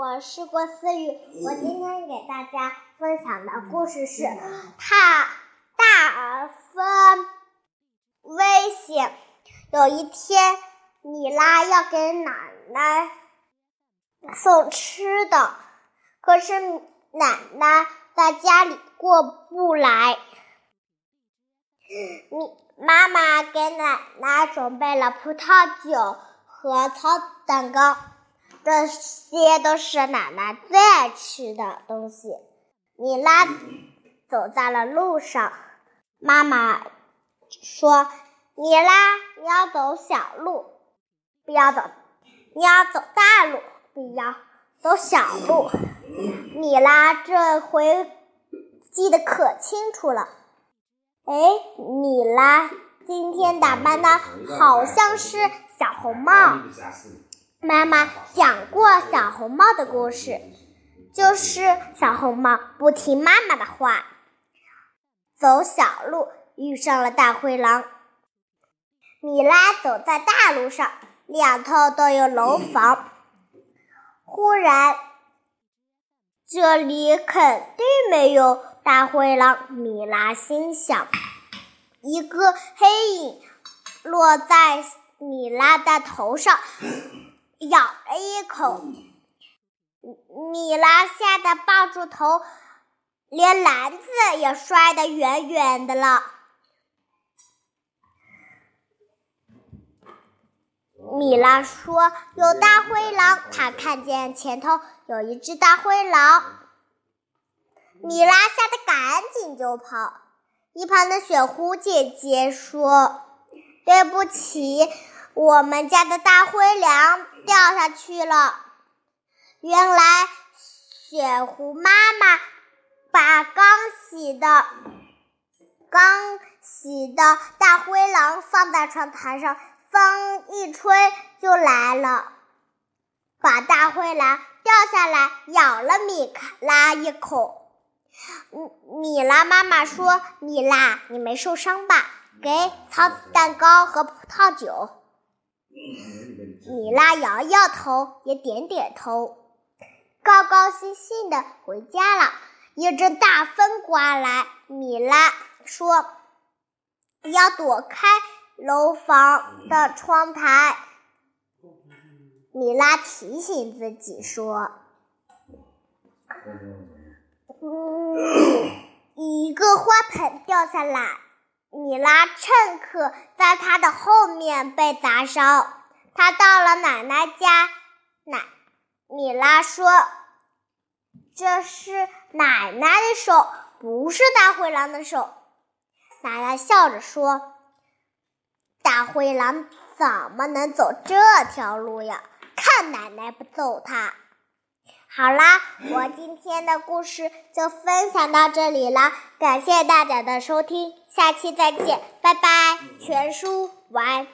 我是郭思雨。我今天给大家分享的故事是《大大儿分危险》。有一天，米拉要给奶奶送吃的，可是奶奶在家里过不来。米妈妈给奶奶准备了葡萄酒和草蛋糕。这些都是奶奶最爱吃的东西。米拉走在了路上，妈妈说：“米拉，你要走小路，不要走；你要走大路，不要走小路。”米拉这回记得可清楚了。哎，米拉今天打扮的好像是小红帽。妈妈讲过小红帽的故事，就是小红帽不听妈妈的话，走小路遇上了大灰狼。米拉走在大路上，两头都有楼房。忽然，这里肯定没有大灰狼。米拉心想，一个黑影落在米拉的头上。咬了一口，米拉吓得抱住头，连篮子也摔得远远的了。米拉说：“有大灰狼！”他看见前头有一只大灰狼，米拉吓得赶紧就跑。一旁的雪狐姐姐说：“对不起。”我们家的大灰狼掉下去了。原来雪狐妈妈把刚洗的、刚洗的大灰狼放在窗台上，风一吹就来了，把大灰狼掉下来，咬了米拉一口。米拉妈妈说：“米拉，你没受伤吧？给草蛋糕和葡萄酒。”米拉摇摇头，也点点头，高高兴兴的回家了。一阵大风刮来，米拉说：“要躲开楼房的窗台。”米拉提醒自己说：“嗯，一个花盆掉下来。”米拉趁可在他的后面被砸伤。他到了奶奶家，奶米拉说：“这是奶奶的手，不是大灰狼的手。”奶奶笑着说：“大灰狼怎么能走这条路呀？看奶奶不揍他！”好啦，我今天的故事就分享到这里了，感谢大家的收听，下期再见，拜拜，全书完。